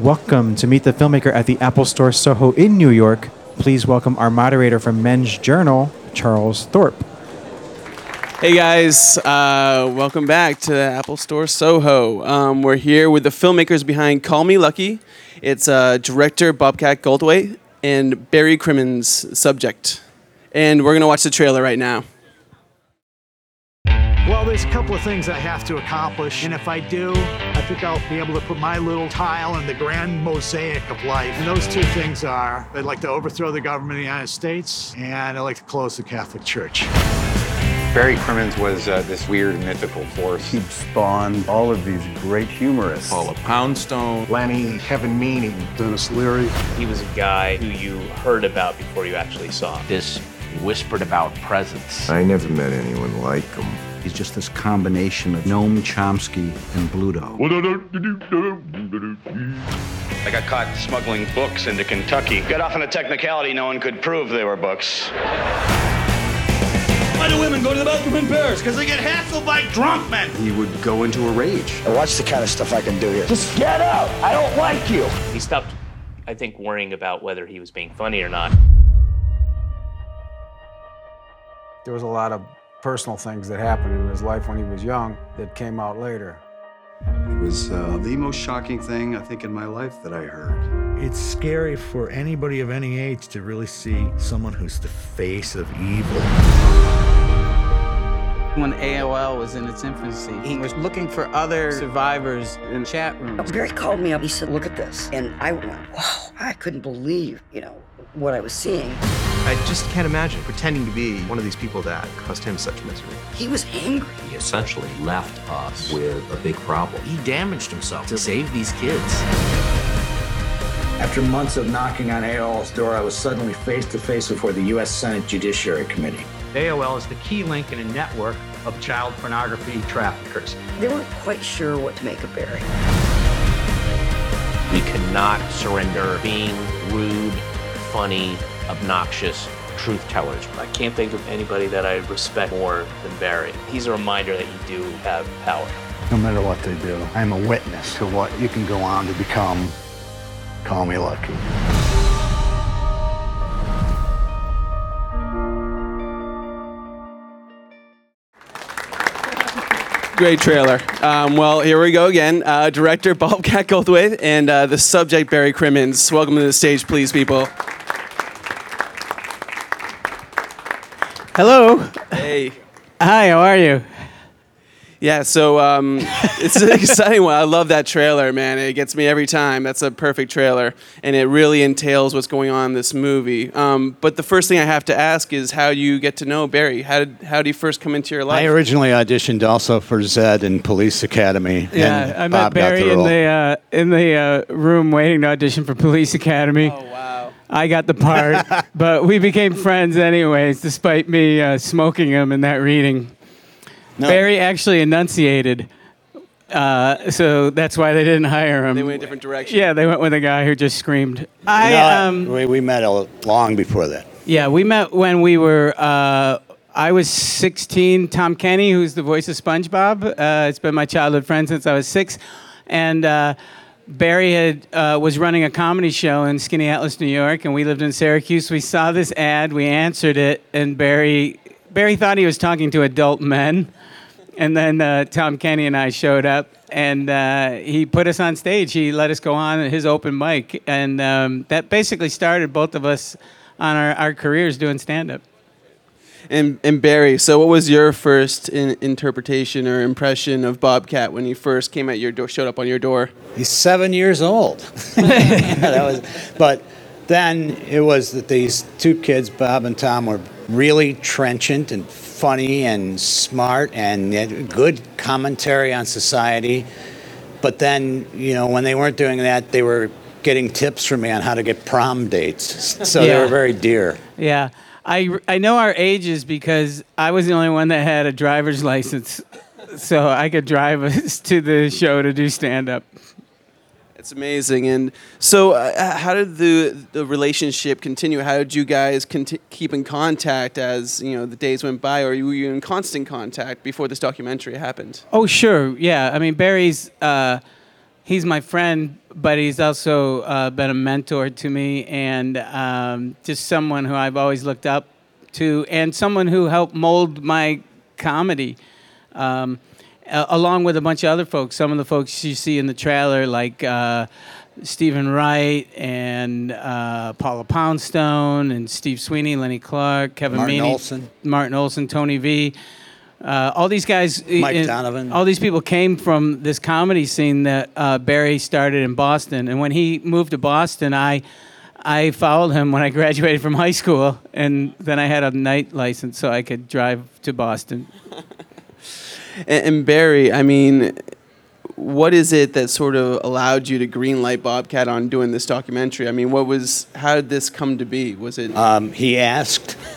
Welcome to Meet the Filmmaker at the Apple Store Soho in New York. Please welcome our moderator from Men's Journal, Charles Thorpe. Hey guys, uh, welcome back to the Apple Store Soho. Um, we're here with the filmmakers behind Call Me Lucky. It's uh, director Bobcat Goldthwait and Barry Crimmins' subject. And we're going to watch the trailer right now. Well, there's a couple of things I have to accomplish, and if I do, I think I'll be able to put my little tile in the grand mosaic of life. And those two things are I'd like to overthrow the government of the United States, and I'd like to close the Catholic Church. Barry Crimmins was uh, this weird mythical force. He spawned all of these great humorists. Paula Poundstone, Lanny Kevin Meaney, Denis Leary. He was a guy who you heard about before you actually saw him. This whispered about presence. I never met anyone like him. He's just this combination of Noam Chomsky and Bluto. I got caught smuggling books into Kentucky. Got off on a technicality no one could prove they were books. Why do women go to the bathroom in Paris? Because they get hassled by drunk men. He would go into a rage. Now watch the kind of stuff I can do here. Just get out. I don't like you. He stopped, I think, worrying about whether he was being funny or not. There was a lot of personal things that happened in his life when he was young that came out later. It was uh, the most shocking thing I think in my life that I heard. It's scary for anybody of any age to really see someone who's the face of evil. When AOL was in its infancy, he was looking for other survivors in chat rooms. Barry called me up. He said, Look at this. And I went, Wow, I couldn't believe, you know, what I was seeing. I just can't imagine pretending to be one of these people that caused him such misery. He was angry. He essentially left us with a big problem. He damaged himself to save these kids. After months of knocking on AOL's door, I was suddenly face to face before the U.S. Senate Judiciary Committee. AOL is the key link in a network of child pornography traffickers. They weren't quite sure what to make of Barry. We cannot surrender being rude, funny, obnoxious truth tellers. I can't think of anybody that I respect more than Barry. He's a reminder that you do have power. No matter what they do, I'm a witness to what you can go on to become. Call me lucky. Great trailer. Um, well, here we go again. Uh, director Bobcat Goldthwait and uh, the subject Barry Crimmins. Welcome to the stage, please, people. Hello. Hey. Hi, how are you? Yeah, so um, it's an exciting one. I love that trailer, man. It gets me every time. That's a perfect trailer, and it really entails what's going on in this movie. Um, but the first thing I have to ask is how do you get to know Barry. How did how did he first come into your life? I originally auditioned also for Zed in Police Academy. Yeah, and I met Bob got Barry the in role. the uh, in the uh, room waiting to audition for Police Academy. Oh wow! I got the part, but we became friends anyways, despite me uh, smoking him in that reading. No. Barry actually enunciated, uh, so that's why they didn't hire him. They went a different direction. Yeah, they went with a guy who just screamed. I No, um, we, we met a, long before that. yeah, we met when we were. Uh, I was 16. Tom Kenny, who's the voice of SpongeBob, uh, it's been my childhood friend since I was six, and. Barry had uh, was running a comedy show in Skaneateles, New York, and we lived in Syracuse. We saw this ad, we answered it, and Barry Barry thought he was talking to adult men, and then uh, Tom Kenny and I showed up, and uh, he put us on stage. He let us go on his open mic, and um, that basically started both of us on our, our careers doing stand up. And, and Barry, so what was your first in, interpretation or impression of Bobcat when he first came at your door, showed up on your door? He's seven years old. that was, but then it was that these two kids, Bob and Tom, were really trenchant and funny and smart and had good commentary on society. But then, you know, when they weren't doing that, they were getting tips from me on how to get prom dates. So they were very dear. Yeah. I, I know our ages because I was the only one that had a driver's license. So I could drive us to the show to do stand up. It's amazing. And so, uh, how did the the relationship continue? How did you guys conti- keep in contact as you know the days went by, or were you in constant contact before this documentary happened? Oh, sure. Yeah. I mean, Barry's, uh, he's my friend, but he's also uh, been a mentor to me and um, just someone who I've always looked up to, and someone who helped mold my comedy. Um, along with a bunch of other folks, some of the folks you see in the trailer, like uh, Steven Wright and uh, Paula Poundstone and Steve Sweeney, Lenny Clarke, Kevin Martin Meaney, Olson. Martin Olson, Tony V. Uh, all these guys, Mike uh, Donovan. all these people came from this comedy scene that uh, Barry started in Boston. And when he moved to Boston, I, I followed him when I graduated from high school, and then I had a night license so I could drive to Boston. And, and Barry, I mean, what is it that sort of allowed you to greenlight Bobcat on doing this documentary? I mean, what was how did this come to be? Was it? Um, he asked.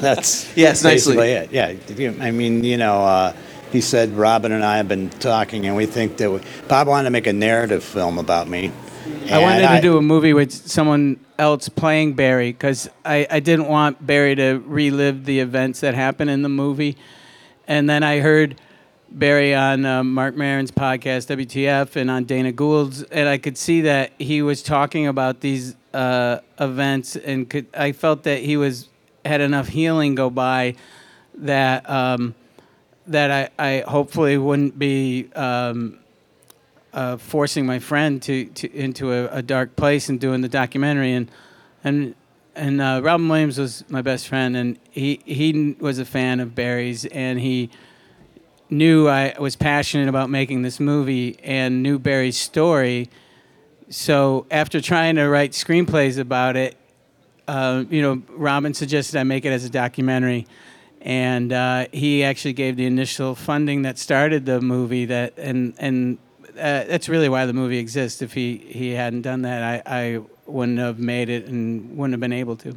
That's Yes, nicely. basically it. Yeah, I mean, you know, uh, he said Robin and I have been talking, and we think that we, Bob wanted to make a narrative film about me. I wanted And to do a movie with someone else playing Barry because I, I didn't want Barry to relive the events that happened in the movie. And then I heard Barry on uh, Marc Maron's podcast, WTF, and on Dana Gould's, and I could see that he was talking about these uh, events, and could, I felt that he was had enough healing go by that um, that I, I hopefully wouldn't be. Um, uh, forcing my friend to, to into a, a dark place and doing the documentary and and and uh, Robin Williams was my best friend and he he was a fan of Barry's and he knew I was passionate about making this movie and knew Barry's story. So after trying to write screenplays about it, uh, you know, Robin suggested I make it as a documentary, and uh, he actually gave the initial funding that started the movie. That and and uh, that's really why the movie exists. If he he hadn't done that, I I wouldn't have made it and wouldn't have been able to.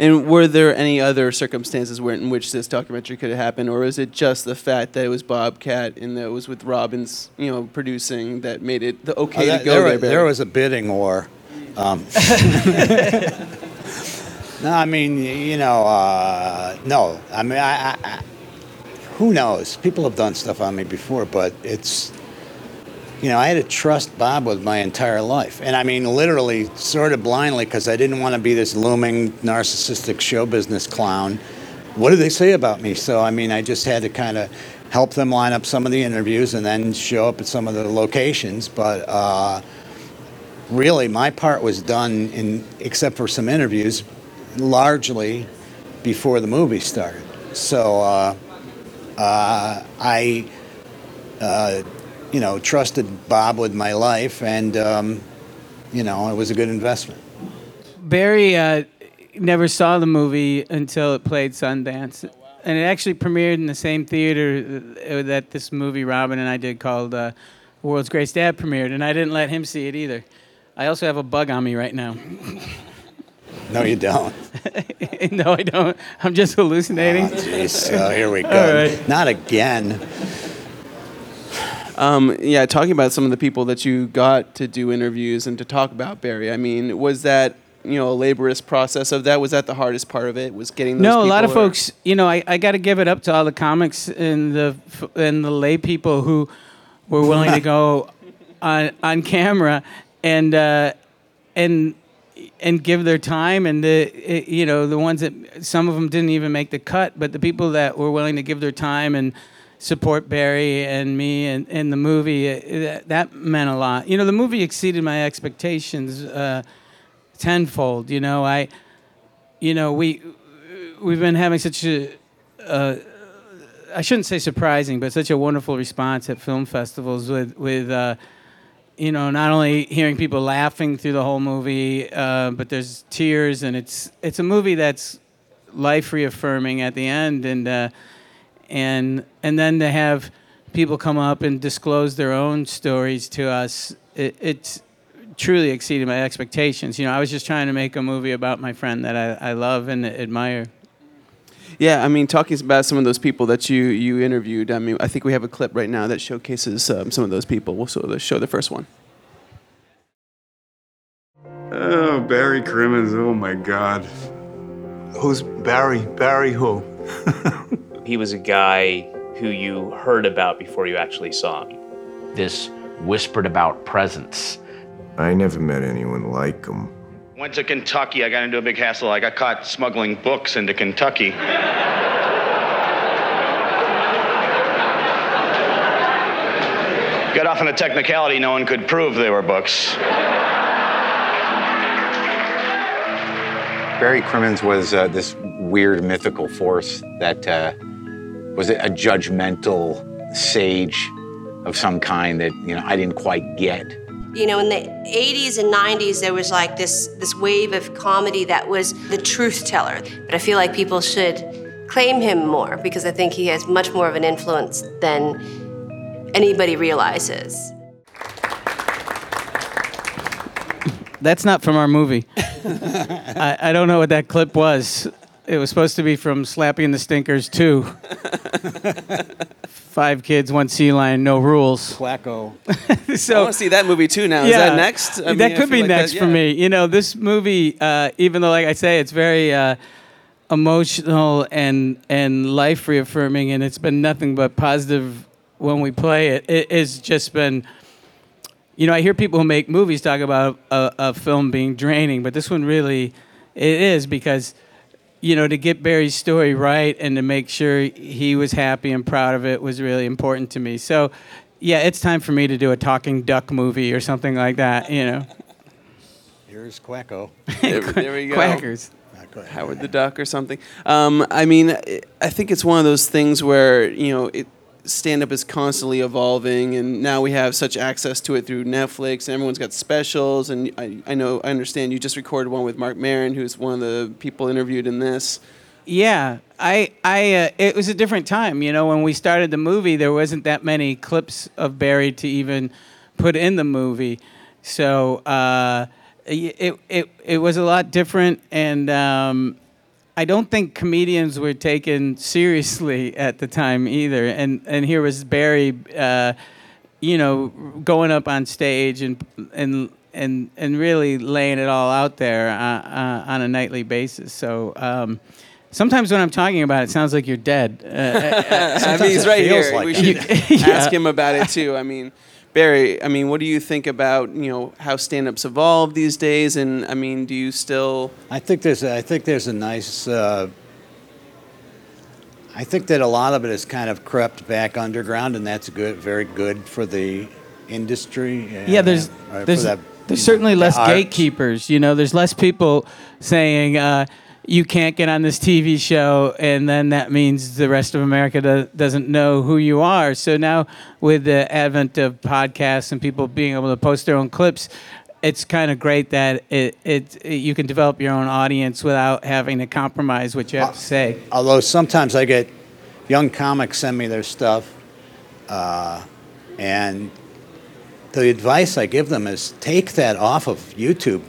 And were there any other circumstances where in which this documentary could have happened, or was it just the fact that it was Bobcat and that it was with Robbins, you know, producing that made it the okay Oh, to go there, there? wa- there was a bidding war. Um, no, I mean, you know, uh, no. I mean, I, I, I, who knows? People have done stuff on me before, but it's, you know, I had to trust Bob with my entire life. And I mean, literally, sort of blindly, because I didn't want to be this looming narcissistic show business clown. What did they say about me? So, I mean, I just had to kind of help them line up some of the interviews and then show up at some of the locations. But, uh, really my part was done in except for some interviews largely before the movie started so uh, uh, i uh, you know trusted bob with my life and um, you know it was a good investment Barry uh, never saw the movie until it played Sundance. And it actually premiered in the same theater uh, that this movie Robin and I did called uh, World's Greatest Dad premiered, and I didn't let him see it either. I also have a bug on me right now. no you don't no, I don't. I'm just hallucinating. Oh, jeez. so here we go right. not again Um, yeah, talking about some of the people that you got to do interviews and to talk about Barry. I mean, was that you know a laborious process of that? Was that the hardest part of it? Was getting those no, a lot of or- folks. You know, I, I got to give it up to all the comics and the and the lay people who were willing to go on on camera and uh, and and give their time and the eh, you know the ones that some of them didn't even make the cut, but the people that were willing to give their time and support Barry and me and, and the movie that, that meant a lot. You know, the movie exceeded my expectations uh, tenfold. You know, I you know we we've been having such a uh, I shouldn't say surprising, but such a wonderful response at film festivals with with uh, you know not only hearing people laughing through the whole movie, uh, but there's tears, and it's it's a movie that's life reaffirming at the end, and uh, and and then to have people come up and disclose their own stories to us, it, it's truly exceeded my expectations. You know, I was just trying to make a movie about my friend that I, I love and admire. Yeah, I mean, talking about some of those people that you you interviewed. I mean, I think we have a clip right now that showcases um, some of those people. We'll sort of show the first one. Oh, Barry Crimmins. Oh my God. Who's Barry? Barry who? He was a guy who you heard about before you actually saw him. This whispered about presence. I never met anyone like him. Went to Kentucky. I got into a big hassle. I got caught smuggling books into Kentucky. Got off on a technicality no one could prove they were books. Barry Crimmins was uh, this weird mythical force that uh, was it a judgmental sage of some kind that you know I didn't quite get. You know, in the 80s and 90s, there was like this this wave of comedy that was the truth teller. But I feel like people should claim him more because I think he has much more of an influence than anybody realizes. That's not from our movie. I, I don't know what that clip was. It was supposed to be from Slappy and the Stinkers too. Five kids, one sea lion, no rules. Quacko. I want to see that movie too now. Is that next? I mean, that I could feel be like next that- for yeah. me. You know, this movie, uh, even though, like I say, it's very uh, emotional and and life reaffirming, and it's been nothing but positive when we play it. It has just been. You know, I hear people who make movies talk about a, a film being draining, but this one really, it is because, you know, to get Barry's story right and to make sure he was happy and proud of it was really important to me. So, yeah, it's time for me to do a talking duck movie or something like that. You know, Here's Quacko. There, there we go. Quackers. Howard the Duck or something. Um, I mean, I- I think it's one of those things where you know it. Stand up is constantly evolving, and now we have such access to it through Netflix. And everyone's got specials, and I, I know I understand you just recorded one with Marc Maron, who's one of the people interviewed in this. Yeah, I, I, uh, it was a different time. You know, when we started the movie, there wasn't that many clips of Barry to even put in the movie, so uh, it, it, it was a lot different. And um, I don't think comedians were taken seriously at the time either. And and here was Barry, uh, you know, going up on stage and and. And, and really laying it all out there uh, uh, on a nightly basis. So um, Sometimes when I'm talking about it, it sounds like you're dead. Uh, I mean, he's right here. we should ask him about it too. I mean, Barry, I mean, what do you think about you know how stand-ups evolve these days? And I mean, do you still? I think there's a, I think there's a nice. Uh, I think that a lot of it has kind of crept back underground, and that's good, very good for the industry. yeah, there's uh, there's, that, there's certainly the less arts. gatekeepers. You know, there's less people saying uh, you can't get on this TV show, and then that means the rest of America do, doesn't know who you are. So now, with the advent of podcasts and people being able to post their own clips. It's kind of great that it, it, it you can develop your own audience without having to compromise what you have to say. Although sometimes I get young comics send me their stuff, uh, and the advice I give them is take that off of YouTube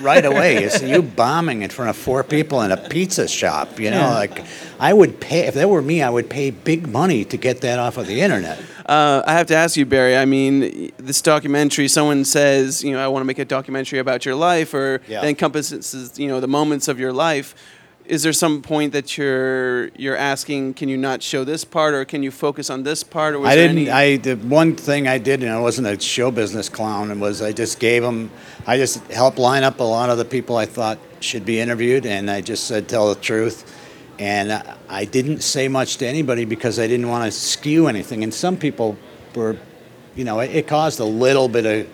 right away. It's you bombing in front of four people in a pizza shop. You know, Yeah. like I would pay if that were me, I would pay big money to get that off of the internet. Uh, I have to ask you, Barry. I mean, this documentary. Someone says, you know, I want to make a documentary about your life, or Yeah. that encompasses, you know, the moments of your life. Is there some point that you're you're asking, can you not show this part, or can you focus on this part? Or was I didn't. Any, I the one thing I did, and I wasn't a show business clown, and was I just gave them. I just helped line up a lot of the people I thought should be interviewed, and I just said tell the truth. And I- I didn't say much to anybody because I didn't want to skew anything. And some people were, you know, it, it caused a little bit of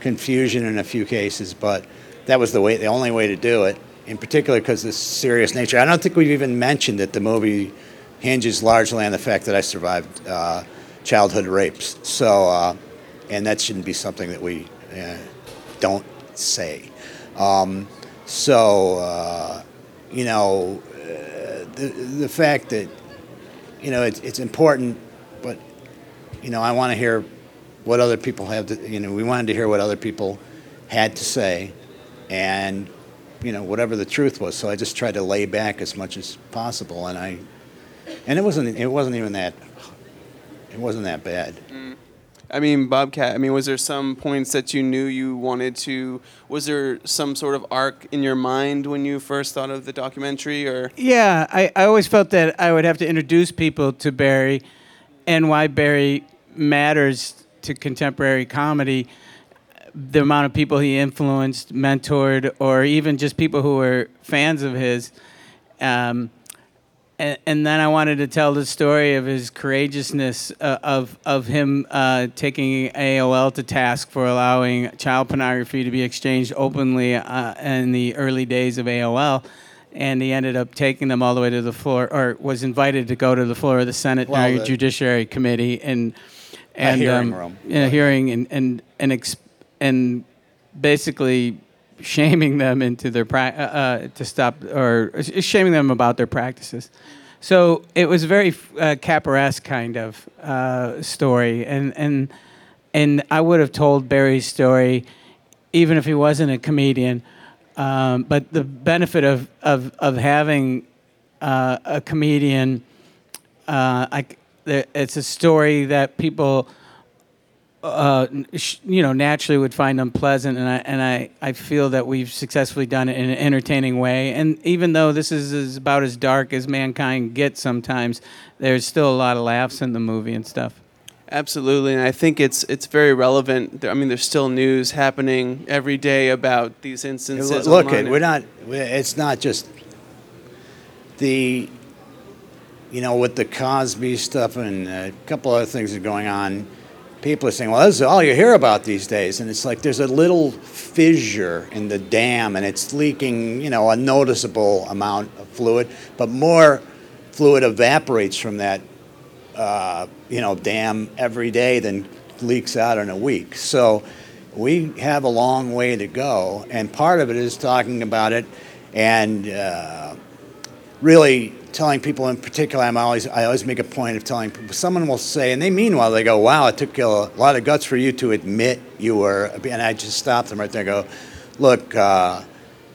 confusion in a few cases, but that was the way, the only way to do it. In particular, because this serious nature. I don't think we've even mentioned that the movie hinges largely on the fact that I survived uh, childhood rapes. So, uh, and that shouldn't be something that we uh, don't say. Um, so, uh, you know, uh, the the fact that you know it's it's important, but you know I want to hear what other people have to. You know, we wanted to hear what other people had to say, and you know whatever the truth was. So I just tried to lay back as much as possible, and I and it wasn't it wasn't even that it wasn't that bad. Mm. I mean, Bobcat. I mean, was there some points that you knew you wanted to? Was there some sort of arc in your mind when you first thought of the documentary, or? Yeah, I, I always felt that I would have to introduce people to Barry and why Barry matters to contemporary comedy, the amount of people he influenced, mentored, or even just people who were fans of his. Um, and, and then I wanted to tell the story of his courageousness uh, of of him uh, taking AOL to task for allowing child pornography to be exchanged openly uh, in the early days of AOL. And he ended up taking them all the way to the floor, or was invited to go to the floor of the Senate Well, Judiciary the- Judiciary Committee and and hearing um, room. in a hearing and and and ex- and basically shaming them into their pra- uh, uh, to stop or shaming them about their practices. So it was a very uh, Capra-esque kind of uh, story, and and and I would have told Barry's story, even if he wasn't a comedian. Um, but the benefit of of of having uh, a comedian, uh, I, it's a story that people uh, you know, naturally would find unpleasant, and I and I, I feel that we've successfully done it in an entertaining way. And even though this is, is about as dark as mankind gets, sometimes there's still a lot of laughs in the movie and stuff. Absolutely, and I think it's it's very relevant. I mean, there's still news happening every day about these instances. Look, online. it, we're not. It's not just the, you know, with the Cosby stuff and a couple other things that are going on. People are saying, "Well, this is all you hear about these days," and it's like there's a little fissure in the dam, and it's leaking, you know, a noticeable amount of fluid, but more fluid evaporates from that, uh, you know, dam every day than leaks out in a week. So we have a long way to go, and part of it is talking about it and uh, really telling people in particular i'm always i always make a point of telling people someone will say and they mean they go wow it took a lot of guts for you to admit you were and i just stop them right there and go look uh,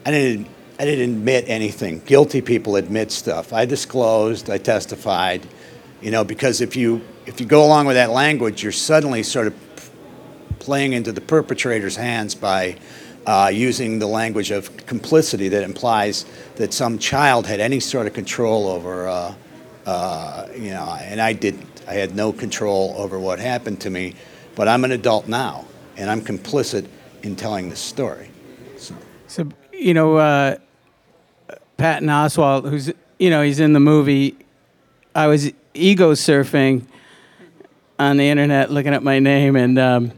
i didn't i didn't admit anything. Guilty people admit stuff. I disclosed i testified you know because if you if you go along with that language you're suddenly sort of playing into the perpetrator's hands by uh, using the language of complicity that implies that some child had any sort of control over, uh, uh, you know, and I didn't. I had no control over what happened to me, but I'm an adult now, and I'm complicit in telling this story. So, So you know, uh, Patton Oswalt, who's you know he's in the movie. I was ego surfing on the internet, looking at my name, and um,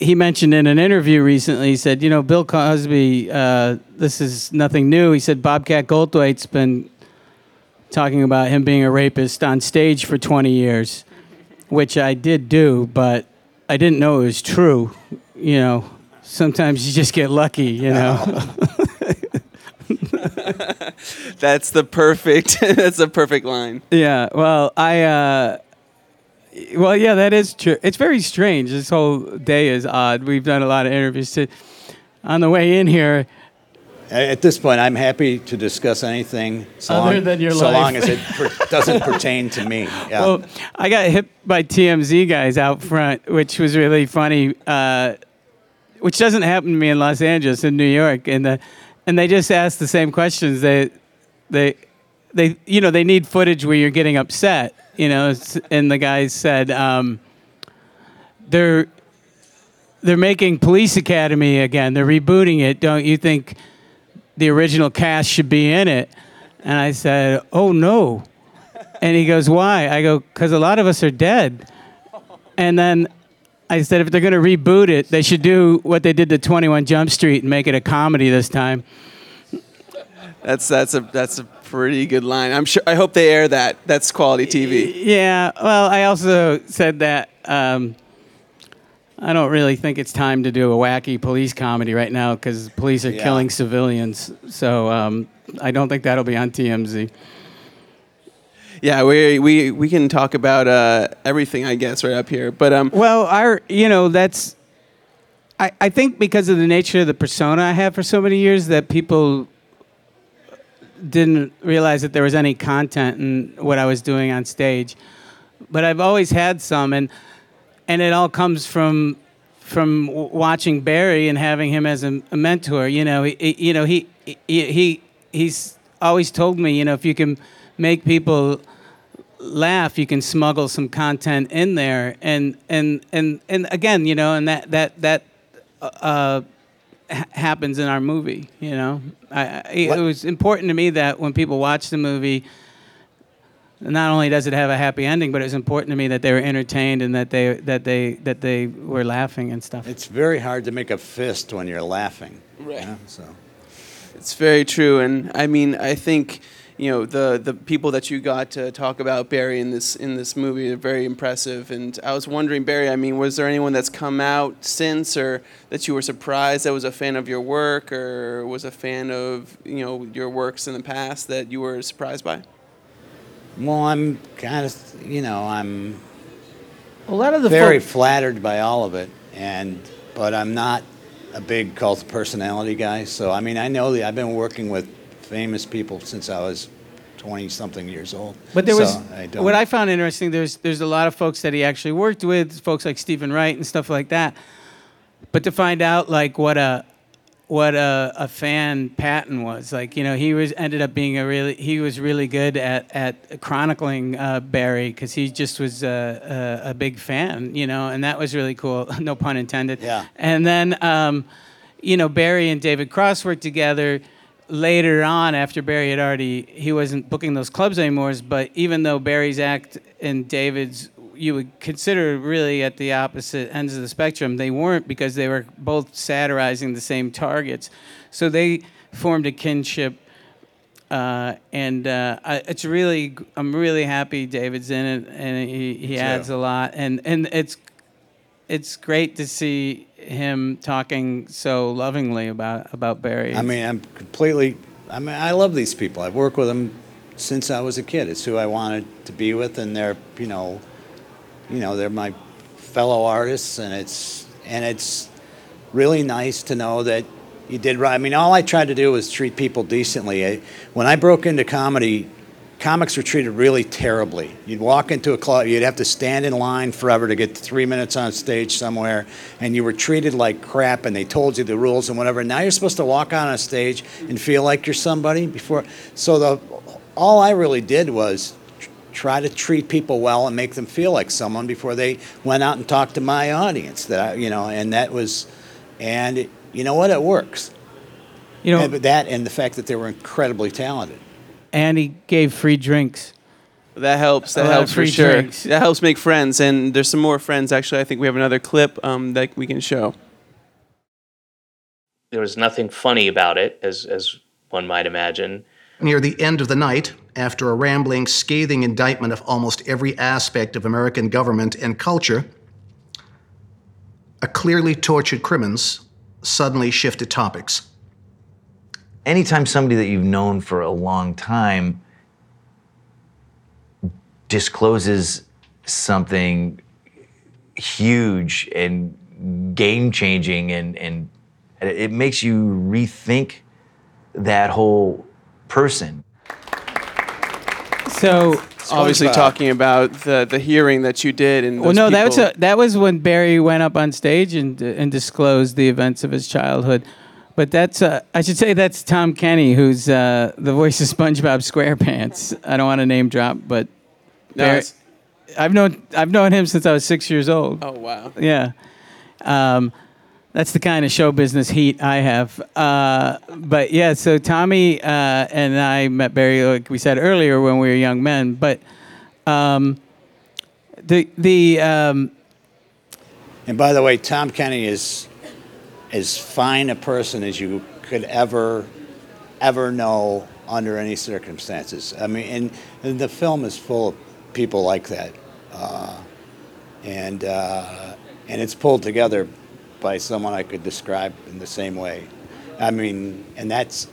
he mentioned in an interview recently. He said, "You know, Bill Cosby. Uh, this is nothing new." He said, "Bobcat Goldthwait's been talking about him being a rapist on stage for 20 years, which I did do, but I didn't know it was true. You know, sometimes you just get lucky. You know." that's the perfect. that's the perfect line. Yeah, well, I, uh, well, yeah, that is true. It's very strange. This whole day is odd. We've done a lot of interviews. To, on the way in here, at this point, I'm happy to discuss anything so, Other long, than your so life. long as it per- doesn't pertain to me. Yeah. well, I got hit by TMZ guys out front, which was really funny. Uh, which doesn't happen to me in Los Angeles, in New York, and the, and they just asked the same questions. They, they, they, you know, they need footage where you're getting upset. You know, and the guys said um, they're they're making Police Academy again. They're rebooting it. Don't you think the original cast should be in it? And I said, Oh no. And he goes, Why? I go, Because a lot of us are dead. And then I said, If they're going to reboot it, they should do what they did to 21 Jump Street and make it a comedy this time. That's that's a that's a pretty good line. I'm sure. I hope they air that. That's quality TV. Yeah. Well, I also said that um, I don't really think it's time to do a wacky police comedy right now because police are Yeah. killing civilians. So um, I don't think that'll be on TMZ. Yeah, we we we can talk about uh, everything, I guess, right up here. But um, Well, our you know that's I, I think because of the nature of the persona I have for so many years that people didn't realize that there was any content in what I was doing on stage. But I've always had some and and it all comes from from watching Barry and having him as a, a mentor. You know, he, you know he, he he he's always told me, you know, if you can make people laugh, you can smuggle some content in there, and and and and again, you know, and that that that uh, ha- happens in our movie. You know, I, I, it was important to me that when people watch the movie. Not only does it have a happy ending, but it's important to me that they were entertained and that they that they that they were laughing and stuff. It's very hard to make a fist when you're laughing. Right. you know, so. It's very true, and I mean, I think you know the the people that you got to talk about Barry in this in this movie are very impressive. And I was wondering, Barry, I mean, was there anyone that's come out since, or that you were surprised that was a fan of your work, or was a fan of you know your works in the past that you were surprised by? Well, I'm kind of, you know, I'm A lot of the very folk- flattered by all of it, and but I'm not a big cult personality guy. So I mean, I know that I've been working with famous people since I was twenty something years old. But there So was I what I found interesting. There's there's a lot of folks that he actually worked with, folks like Steven Wright and stuff like that. But to find out like what a what a, a fan Patton was like, you know, he was ended up being a really he was really good at at chronicling uh, Barry because he just was a, a, a big fan, you know, and that was really cool. no pun intended. Yeah. And then um, you know Barry and David Cross worked together later on after Barry had already he wasn't booking those clubs anymore. But even though Barry's act and David's you would consider really at the opposite ends of the spectrum, they weren't because they were both satirizing the same targets. So they formed a kinship. Uh, and uh, I, it's really, I'm really happy David's in it, and he, he adds a lot, and and it's it's great to see him talking so lovingly about about Barry. I mean, I'm completely. I mean, I love these people. I've worked with them since I was a kid. It's who I wanted to be with, and they're, you know, you know, they're my fellow artists, and it's and it's really nice to know that you did right. I mean, all I tried to do was treat people decently. I, when I broke into comedy, comics were treated really terribly. You'd walk into a club, you'd have to stand in line forever to get three minutes on stage somewhere, and you were treated like crap, and they told you the rules and whatever. Now you're supposed to walk on a stage and feel like you're somebody before. So the all I really did was try to treat people well and make them feel like someone before they went out and talked to my audience. That I, you know, and that was, and it, you know what, it works. You know, And- that and the fact that they were incredibly talented. And he gave free drinks. That helps. That helps for free sure. drinks. That helps make friends, and there's some more friends. Actually, I think we have another clip um, that we can show. There was nothing funny about it, as as one might imagine. Near the end of the night, after a rambling, scathing indictment of almost every aspect of American government and culture, a clearly tortured Crimmins suddenly shifted topics. Anytime somebody that you've known for a long time discloses something huge and game changing and, and it makes you rethink that whole person. So Obviously, SpongeBob. talking about the the hearing that you did, and Well, those no, that was a, that was when Barry went up on stage and and disclosed the events of his childhood. But that's uh, I should say that's Tom Kenny, who's uh, the voice of SpongeBob SquarePants. I don't want to name drop, but No, Barry- I've known I've known him since I was six years old. Oh wow. Yeah. Um, that's the kind of show business heat I have. Uh, but yeah, so Tommy uh, and I met Barry, like we said earlier, when we were young men. But um, the the um, And by the way, Tom Kenny is as fine a person as you could ever, ever know under any circumstances. I mean, and, and the film is full of people like that, uh, and uh, and it's pulled together by someone I could describe in the same way. I mean, and that's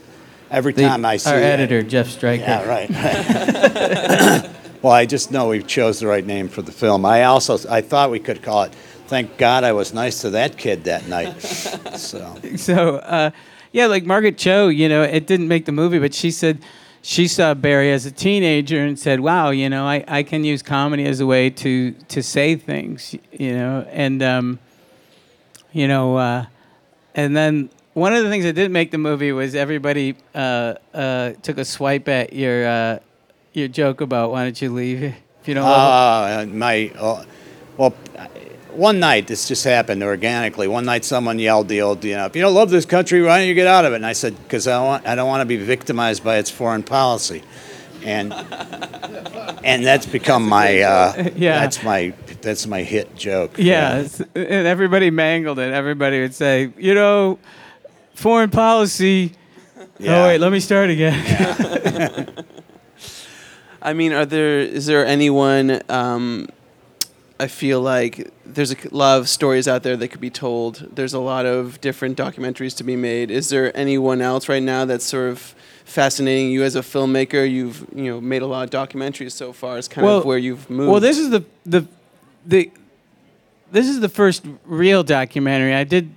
every The- time I see our it- editor, Jeff Stryker. Yeah, right. well, I just know we chose the right name for the film. I also I thought we could call it "Thank God I was nice to that kid that night." so so uh, yeah, like Margaret Cho, you know, it didn't make the movie, but she said she saw Barry as a teenager and said, "Wow, you know, I, I can use comedy as a way to to say things, you know." And um, you know, uh, and then one of the things that didn't make the movie was everybody uh, uh, took a swipe at your uh, your joke about why don't you leave If you don't love Uh, my, uh, well, one night this just happened organically. One night someone yelled the old, you know, if you don't love this country, why don't you get out of it? And I said, because I, want, I don't want to be victimized by its foreign policy. And and that's become my uh, Yeah. that's my that's my hit joke. Yeah, it's- and everybody mangled it. Everybody would say, you know, foreign policy. Yeah. Oh wait, let me start again. I mean, are there is there anyone? Um, I feel like there's a lot of stories out there that could be told. There's a lot of different documentaries to be made. Is there anyone else right now that's sort of fascinating you as a filmmaker? You've you know made a lot of documentaries so far. It's kind of where you've moved. Well, this is the the the this is the first real documentary. I did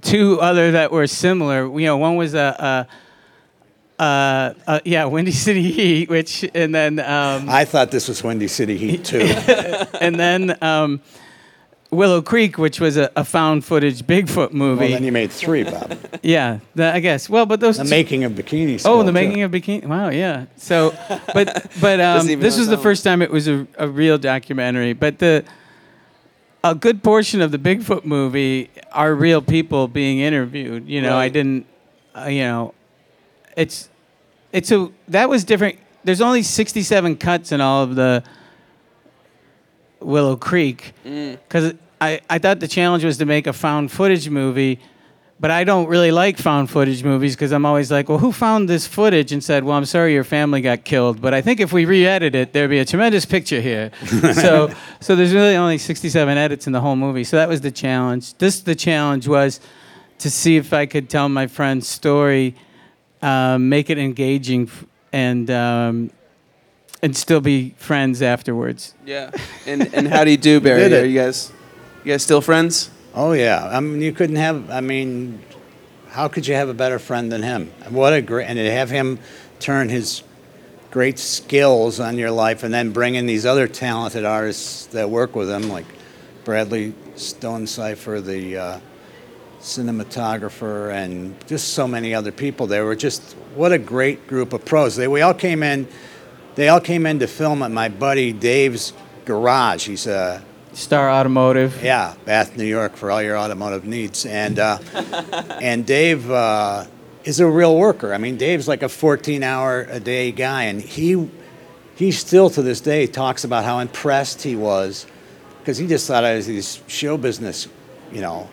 two other that were similar. You know, one was a. a uh, uh, yeah, Windy City Heat, which, and then, um, I thought this was Windy City Heat too. and then um, Willow Creek, which was a, a found footage Bigfoot movie. well, then you made three, Bob. yeah, the, I guess. Well, but those The two- making of Bikini. Oh, Skull, the too. making of bikini. Wow, yeah. So, but but um, this was the that first time it was a, a real documentary. But the a good portion of the Bigfoot movie are real people being interviewed. You know, I didn't. Uh, you know, it's it's a that was different. There's only 67 cuts in all of the Willow Creek Mm. because I, I thought the challenge was to make a found footage movie, but I don't really like found footage movies because I'm always like, well, who found this footage and said, well, I'm sorry your family got killed, but I think if we re-edit it, there'd be a tremendous picture here. so so there's really only 67 edits in the whole movie. So that was the challenge. This the challenge was to see if I could tell my friend's story, um, make it engaging, f- and um, and still be friends afterwards. yeah. And and how do you do, Barry? Did it. Are you guys you guys still friends? Oh yeah, I mean you couldn't have. I mean, how could you have a better friend than him? What a great and to have him turn his great skills on your life and then bring in these other talented artists that work with him, like Bradley Stonesifer, the uh, cinematographer, and just so many other people. They were just what a great group of pros. They we all came in. They all came in to film at my buddy Dave's garage. He's a Star Automotive. yeah, Bath, New York, for all your automotive needs. And uh, and Dave uh, is a real worker. I mean, Dave's like a 14-hour a day guy, and he he still to this day talks about how impressed he was because he just thought I was these show business, you know,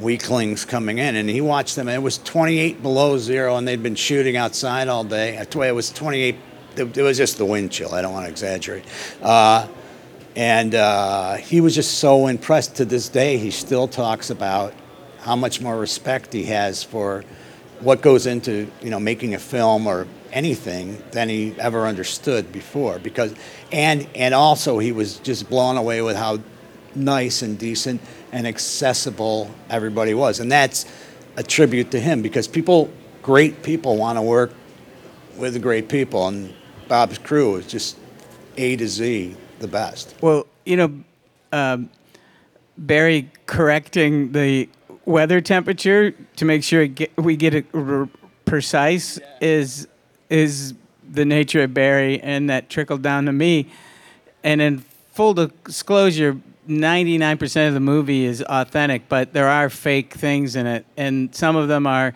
weaklings coming in, and he watched them. And it was 28 below zero, and they'd been shooting outside all day. It was 28. It was just the wind chill. I don't want to exaggerate. Uh, and uh, he was just so impressed to this day. He still talks about how much more respect he has for what goes into you know making a film or anything than he ever understood before. Because and and also he was just blown away with how nice and decent and accessible everybody was, and that's a tribute to him because people, great people, want to work with great people, and Bob's crew is just A to Z the best. Well, you know, um, Barry correcting the weather temperature to make sure get, we get it r- precise is is the nature of Barry, and that trickled down to me. And in full disclosure, 99% of the movie is authentic, but there are fake things in it, and some of them are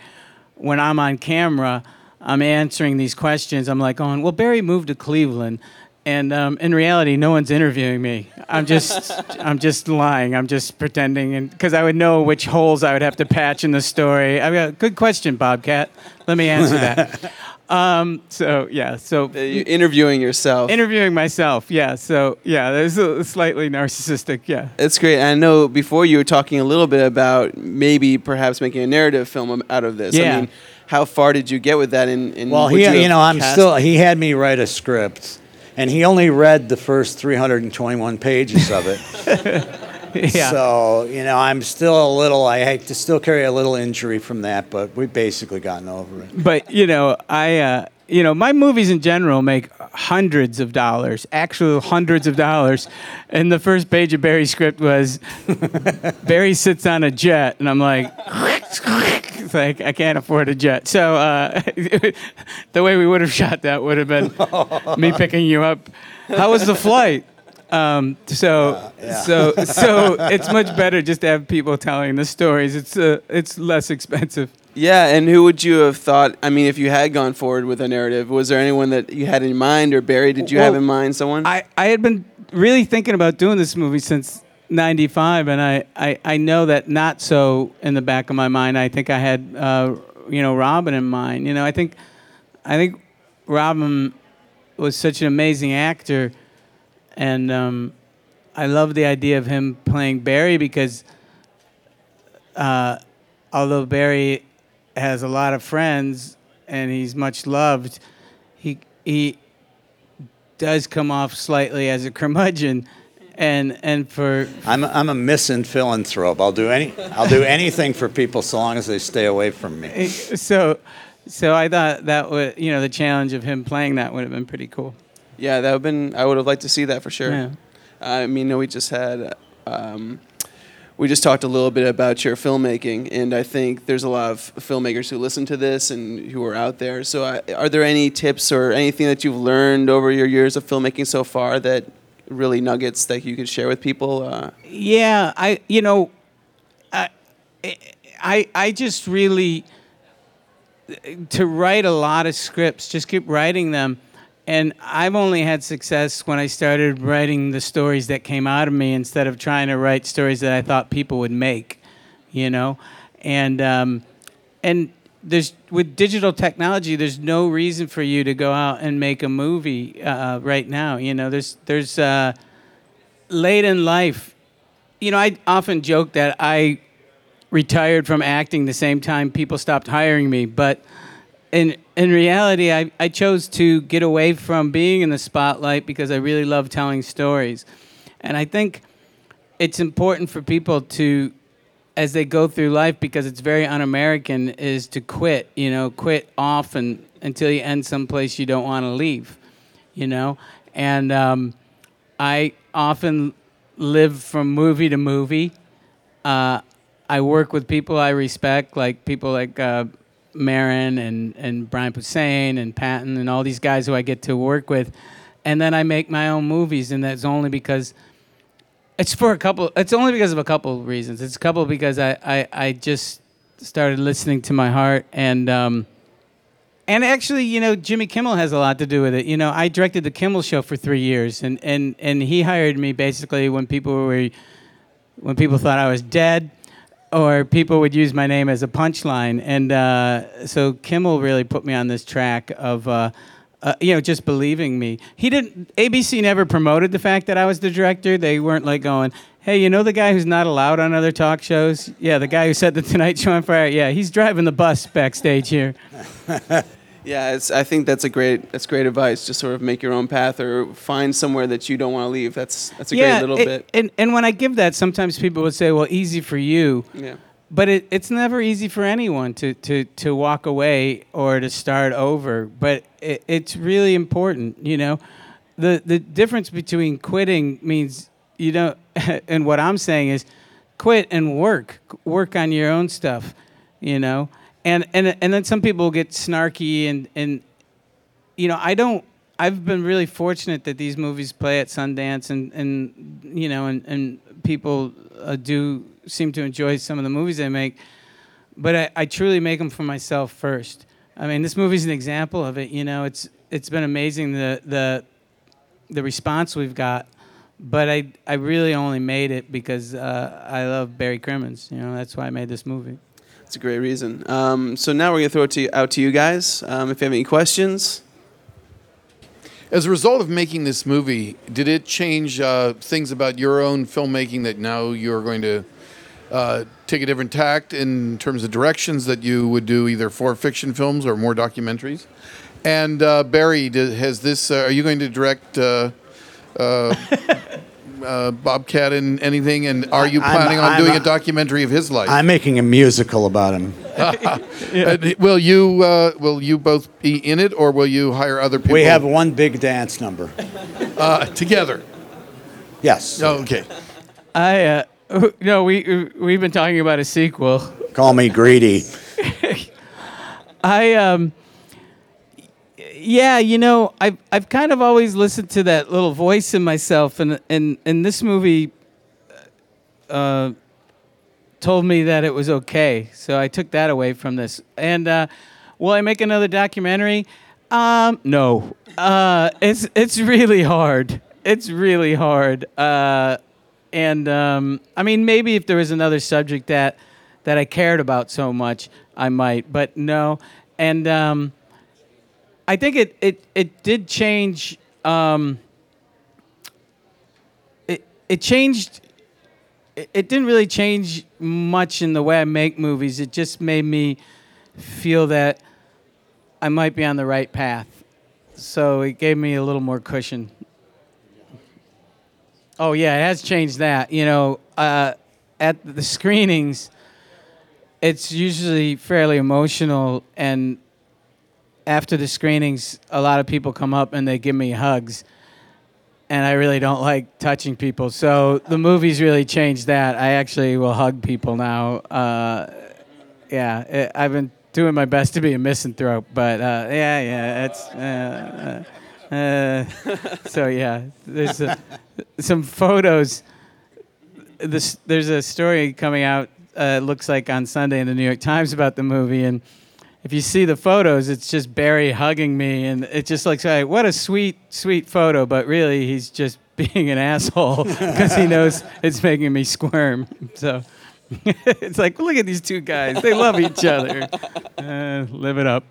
when I'm on camera. I'm answering these questions. I'm like, going, well, Barry moved to Cleveland, and um, in reality, no one's interviewing me. I'm just, I'm just lying. I'm just pretending, and because I would know which holes I would have to patch in the story. I've got good question, Bobcat. Let me answer that. um, so yeah, so You're interviewing yourself. interviewing myself. Yeah, so yeah, there's a slightly narcissistic. Yeah. It's great. I know before you were talking a little bit about maybe perhaps making a narrative film out of this. Yeah. I mean, how far did you get with that? And, and Well, he, have you know, I'm cast- still. He had me write a script, and he only read the first 321 pages of it. Yeah. So you know, I'm still a little. I hate to still carry a little injury from that, but we've basically gotten over it. But you know, I uh, you know, my movies in general make hundreds of dollars, actual hundreds of dollars. And the first page of Barry's script was Barry sits on a jet, and I'm like, like I can't afford a jet. So uh, the way we would have shot that would have been me picking you up. How was the flight? Um, so so so it's much better just to have people telling the stories. It's uh, it's less expensive. Yeah, and who would you have thought? I mean, if you had gone forward with a narrative, was there anyone that you had in mind, or Barry? Did you have in mind someone? I, I had been really thinking about doing this movie since 95 and I, I, I know that not so in the back of my mind i think i had uh, you know robin in mind you know i think i think robin was such an amazing actor and um, i love the idea of him playing barry because uh, although barry has a lot of friends and he's much loved he he does come off slightly as a curmudgeon, and and for I'm a, I'm a misanthrope. I'll do any I'll do anything for people so long as they stay away from me. so so I thought that would you know the challenge of him playing that would have been pretty cool. Yeah, that would have been. I would have liked to see that for sure. Yeah. I mean, we just had. Um, we just talked a little bit about your filmmaking, and I think there's a lot of filmmakers who listen to this and who are out there. So, I, are there any tips or anything that you've learned over your years of filmmaking so far that really nuggets that you could share with people? Uh, Yeah, I you know, I I I just really to write a lot of scripts, just keep writing them. And I've only had success when I started writing the stories that came out of me instead of trying to write stories that I thought people would make, you know. And um, and there's with digital technology, there's no reason for you to go out and make a movie uh, right now. You know, there's there's uh, late in life. You know, I often joke that I retired from acting the same time people stopped hiring me, but in in reality, I, I chose to get away from being in the spotlight because I really love telling stories. And I think it's important for people to, as they go through life, because it's very un American, is to quit, you know, quit often until you end someplace you don't want to leave, you know? And um, I often live from movie to movie. Uh, I work with people I respect, like people like uh, Maron and, and Brian Posehn and Patton and all these guys who I get to work with. And then I make my own movies, and that's only because it's for a couple. It's only because of a couple of reasons. It's a couple because I, I, I just started listening to my heart, and um, and actually, you know, Jimmy Kimmel has a lot to do with it. You know, I directed the Kimmel Show for three years, and and and he hired me basically when people were when people thought I was dead or people would use my name as a punchline. And uh, so Kimmel really put me on this track of, uh, uh, you know, just believing me. He didn't. ABC never promoted the fact that I was the director. They weren't like going, "Hey, you know the guy who's not allowed on other talk shows? Yeah, the guy who set the Tonight Show on fire. Yeah, he's driving the bus backstage here." yeah, it's. I think that's a great. That's great advice. Just sort of make your own path or find somewhere that you don't want to leave. That's that's a yeah, great little it- bit. And and when I give that, sometimes people would say, "Well, easy for you." Yeah. But it, it's never easy for anyone to, to, to walk away or to start over. But it, it's really important, you know. The the difference between quitting means you don't, and what I'm saying is, quit and work, work on your own stuff, you know. And and and then some people get snarky and and you know, I don't. I've been really fortunate that these movies play at Sundance, and and you know, and and people uh, do seem to enjoy some of the movies I make. But I, I truly make them for myself first. I mean, this movie's an example of it. You know, it's it's been amazing the the the response we've got. But I I really only made it because uh, I love Barry Crimmins. You know, that's why I made this movie. It's a great reason. Um, so now we're gonna throw it to, out to you guys. Um, if you have any questions. As a result of making this movie, did it change uh, things about your own filmmaking that now you're going to uh, take a different tact in terms of directions that you would do either for fiction films or more documentaries? And uh, Barry, did, has this? Uh, are you going to direct uh, Bobcat in anything? And are you I'm- planning on I'm doing a- a documentary of his life? I'm making a musical about him. And will you uh, will you both be in it, or will you hire other people? We have one big dance number. uh, together. Yes. Oh, okay. I uh, no, we we've been talking about a sequel. Call me greedy. I um, yeah, you know, I've I've kind of always listened to that little voice in myself, and and and this movie uh, told me that it was okay. So I took that away from this. And uh, will I make another documentary? Um, no. Uh, it's it's really hard. It's really hard. Uh, and um, I mean, maybe if there was another subject that that I cared about so much, I might. But no. And um, I think it it it did change. Um, it it changed. It, it didn't really change much in the way I make movies. It just made me feel that I might be on the right path. So it gave me a little more cushion. Oh yeah, it has changed that. You know, uh, at the screenings, it's usually fairly emotional, and after the screenings, a lot of people come up and they give me hugs, and I really don't like touching people. So the movie's really changed that. I actually will hug people now. Uh, yeah, it, I've been doing my best to be a misanthrope, but uh, yeah, yeah, it's. Uh, uh, uh, so yeah, there's a, some photos. This there's a story coming out. Uh, looks like on Sunday in the New York Times about the movie, and if you see the photos, it's just Barry hugging me, and it just looks like what a sweet, sweet photo. But really, he's just being an asshole because he knows it's making me squirm. So it's like, look at these two guys; they love each other. Uh, live it up.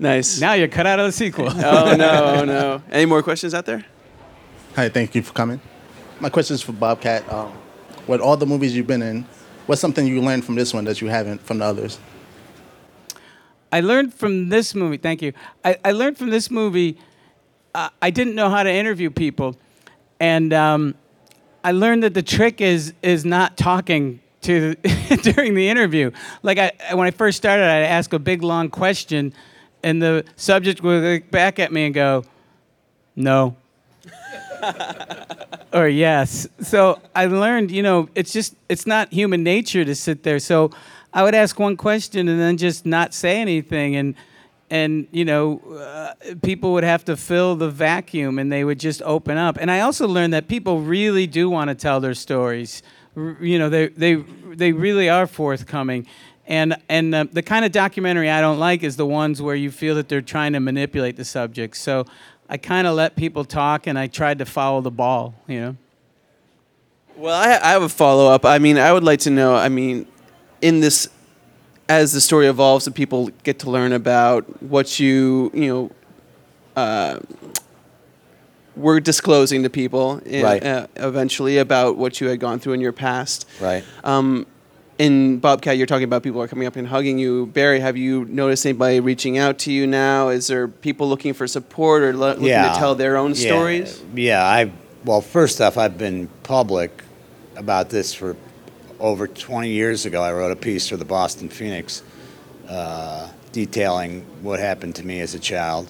nice. Now you're cut out of the sequel. oh no, oh no. Any more questions out there? Hi, thank you for coming. My question is for Bobcat. Um, with all the movies you've been in, what's something you learned from this one that you haven't from the others? I learned from this movie. Thank you. I, I learned from this movie. Uh, I didn't know how to interview people, and um, I learned that the trick is is not talking to during the interview. Like I, when I first started, I'd ask a big long question, and the subject would look back at me and go, "No." or yes. So I learned, you know, it's just it's not human nature to sit there. So I would ask one question and then just not say anything and and you know uh, people would have to fill the vacuum and they would just open up. And I also learned that people really do want to tell their stories. R- you know, they they they really are forthcoming. And and uh, the kind of documentary I don't like is the ones where you feel that they're trying to manipulate the subject. So I kind of let people talk and I tried to follow the ball, you know. Well, I, I have a follow up. I mean, I would like to know. I mean, in this, as the story evolves, and people get to learn about what you, you know, uh, were disclosing to people, in, Right. uh, eventually about what you had gone through in your past. Right. Um, in Bobcat, you're talking about people are coming up and hugging you. Barry, have you noticed anybody reaching out to you now? Is there people looking for support or lo- looking to tell their own Yeah. stories? Yeah, I well, first off, I've been public about this for over 20 years ago. I wrote a piece for the Boston Phoenix uh, detailing what happened to me as a child,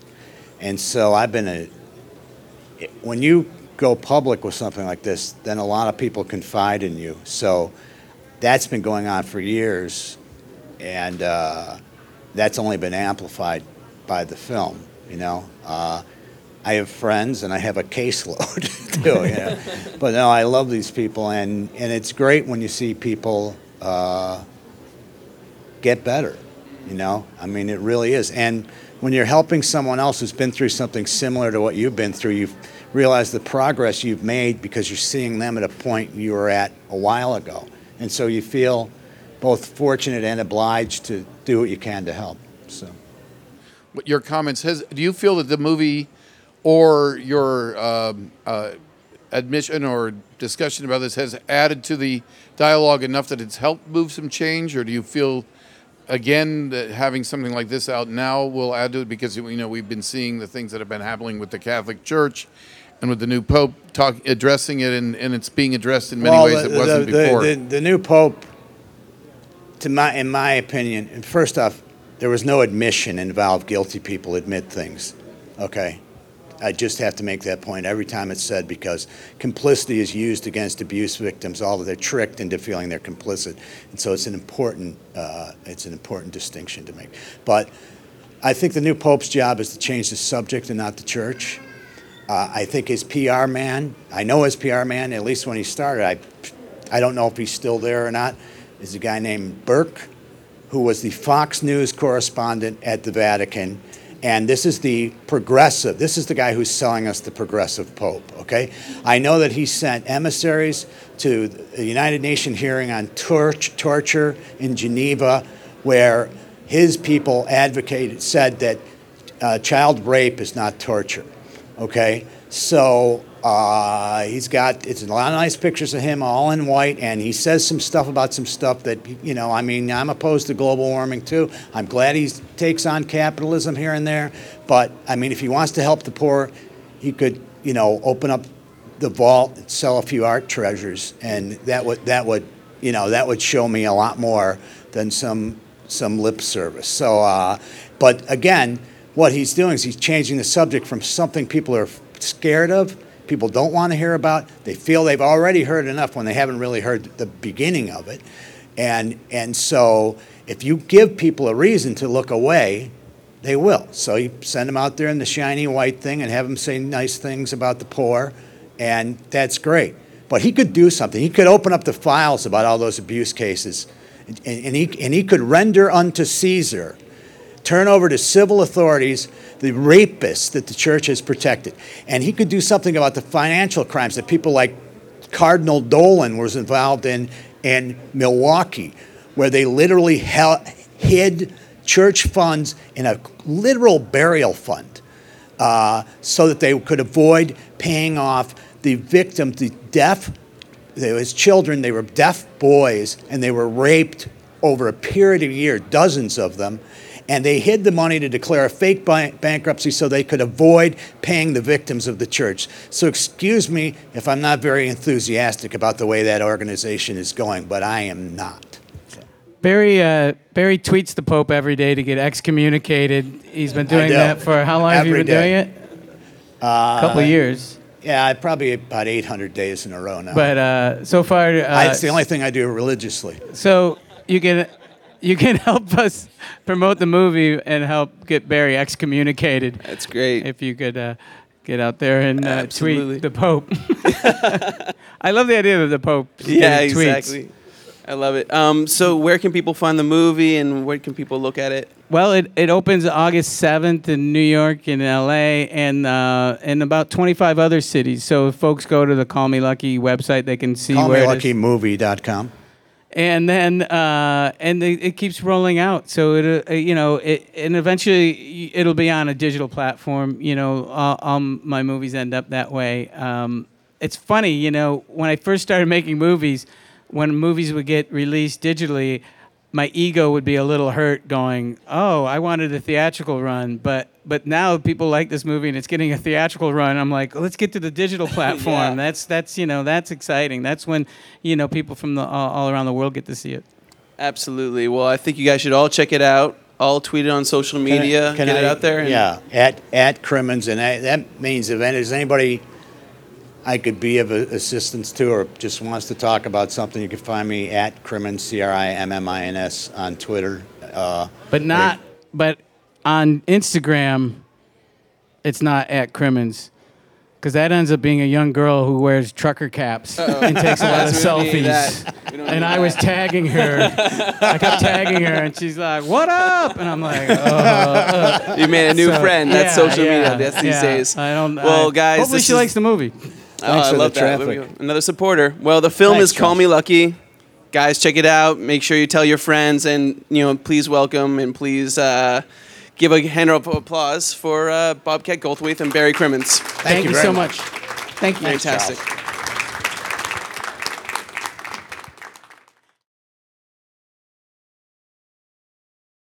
and so I've been a. When you go public with something like this, then a lot of people confide in you. So that's been going on for years, and uh, that's only been amplified by the film. You know, uh, I have friends and I have a caseload too. You know? but no, I love these people, and and it's great when you see people uh, get better. You know, I mean, it really is. And when you're helping someone else who's been through something similar to what you've been through, you realize the progress you've made because you're seeing them at a point you were at a while ago. And so you feel both fortunate and obliged to do what you can to help. So. What your comments has do you feel that the movie or your um, uh, admission or discussion about this has added to the dialogue enough that it's helped move some change or do you feel again that having something like this out now will add to it because you know we've been seeing the things that have been happening with the Catholic Church and with the new pope talk addressing it and, and it's being addressed in many Well, ways the- that wasn't the, before The, the, the new pope, to my, in my opinion, and first off, there was no admission involved. Guilty people admit things. Okay, I just have to make that point every time it's said because complicity is used against abuse victims. All they're tricked into feeling they're complicit, and so it's an important uh, it's an important distinction to make. But I think the new pope's job is to change the subject and not the church. Uh, I think his PR man, I know his PR man, at least when he started, I, I don't know if he's still there or not, is a guy named Burke, who was the Fox News correspondent at the Vatican. And this is the progressive, this is the guy who's selling us the progressive pope, okay? I know that he sent emissaries to the United Nations hearing on tor- torture in Geneva, where his people advocated, said that uh, child rape is not torture. Okay, so uh, he's got it's a lot of nice pictures of him all in white, and he says some stuff about some stuff that you know. I mean, I'm opposed to global warming too. I'm glad he takes on capitalism here and there, but I mean, if he wants to help the poor, he could you know open up the vault and sell a few art treasures, and that would that would you know that would show me a lot more than some some lip service. So, uh, but again, what he's doing is he's changing the subject from something people are scared of, people don't want to hear about. They feel they've already heard enough when they haven't really heard the beginning of it, and and so if you give people a reason to look away. They will. So you send them out there in the shiny white thing and have them say nice things about the poor, and that's great. But he could do something. He could open up the files about all those abuse cases and, and, he, and he could render unto Caesar, turn over to civil authorities the rapists that the church has protected. And he could do something about the financial crimes that people like Cardinal Dolan was involved in in Milwaukee, where they literally hid church funds in a literal burial fund uh, so that they could avoid paying off the victims, the deaf there was children, they were deaf boys, and they were raped over a period of a year, dozens of them. And they hid the money to declare a fake bankruptcy so they could avoid paying the victims of the church. So, excuse me if I'm not very enthusiastic about the way that organization is going, but I am not. Barry uh, Barry tweets the Pope every day to get excommunicated. He's been doing do. that for how long have you Every been doing day. it? Uh, A couple of years. Yeah, probably about 800 days in a row now. But uh, so far, uh, I, it's the only thing I do religiously. So you can you can help us promote the movie and help get Barry excommunicated. That's great. If you could uh, get out there and uh, tweet the Pope. I love the idea of the Pope. Yeah, getting tweets. exactly. I love it. Um, so where can people find the movie and where can people look at it? Well, it, it opens August 7th in New York and LA and uh, and about 25 other cities. So if folks go to the Call Me Lucky website, they can see where it is. CallMeLuckyMovie.com. and then uh, and it, it keeps rolling out. So it uh, you know it and eventually it'll be on a digital platform. You know, all, all my movies end up that way. Um, it's funny, you know, when I first started making movies, when movies would get released digitally. My ego would be a little hurt, going, "Oh, I wanted a theatrical run, but but now people like this movie and it's getting a theatrical run." I'm like, "Let's get to the digital platform." That's that's you know that's exciting. That's when you know people from the all, all around the world get to see it. Absolutely. Well, I think you guys should all check it out. All tweet it on social Can I- media. can get it out there. and- Yeah, at at Crimmins, and I, that means if there's anybody I could be of assistance to, or just wants to talk about something, you can find me at Crimmins, C R I M M I N S, on Twitter. Uh, But not. But on Instagram, it's not at Crimmins. Because that ends up being a young girl who wears trucker caps Uh-oh. and takes a lot of We don't need selfies. that. We don't And need I was tagging her. I kept tagging her, and she's like, "What up?" And I'm like, uh, You made a new So, friend. That's yeah, social yeah, media. That's these yeah. days. I don't. Well, I- guys, hopefully she is- likes the movie. Oh, I for the love that. Traffic. Another supporter. Well, the film Thanks, is Call Josh. Me Lucky. Guys, check it out. Make sure you tell your friends, and you know, please welcome and please uh, give a hand of applause for uh, Bobcat Goldthwait and Barry Crimmins. Thank, you, so much. Thank you. Fantastic.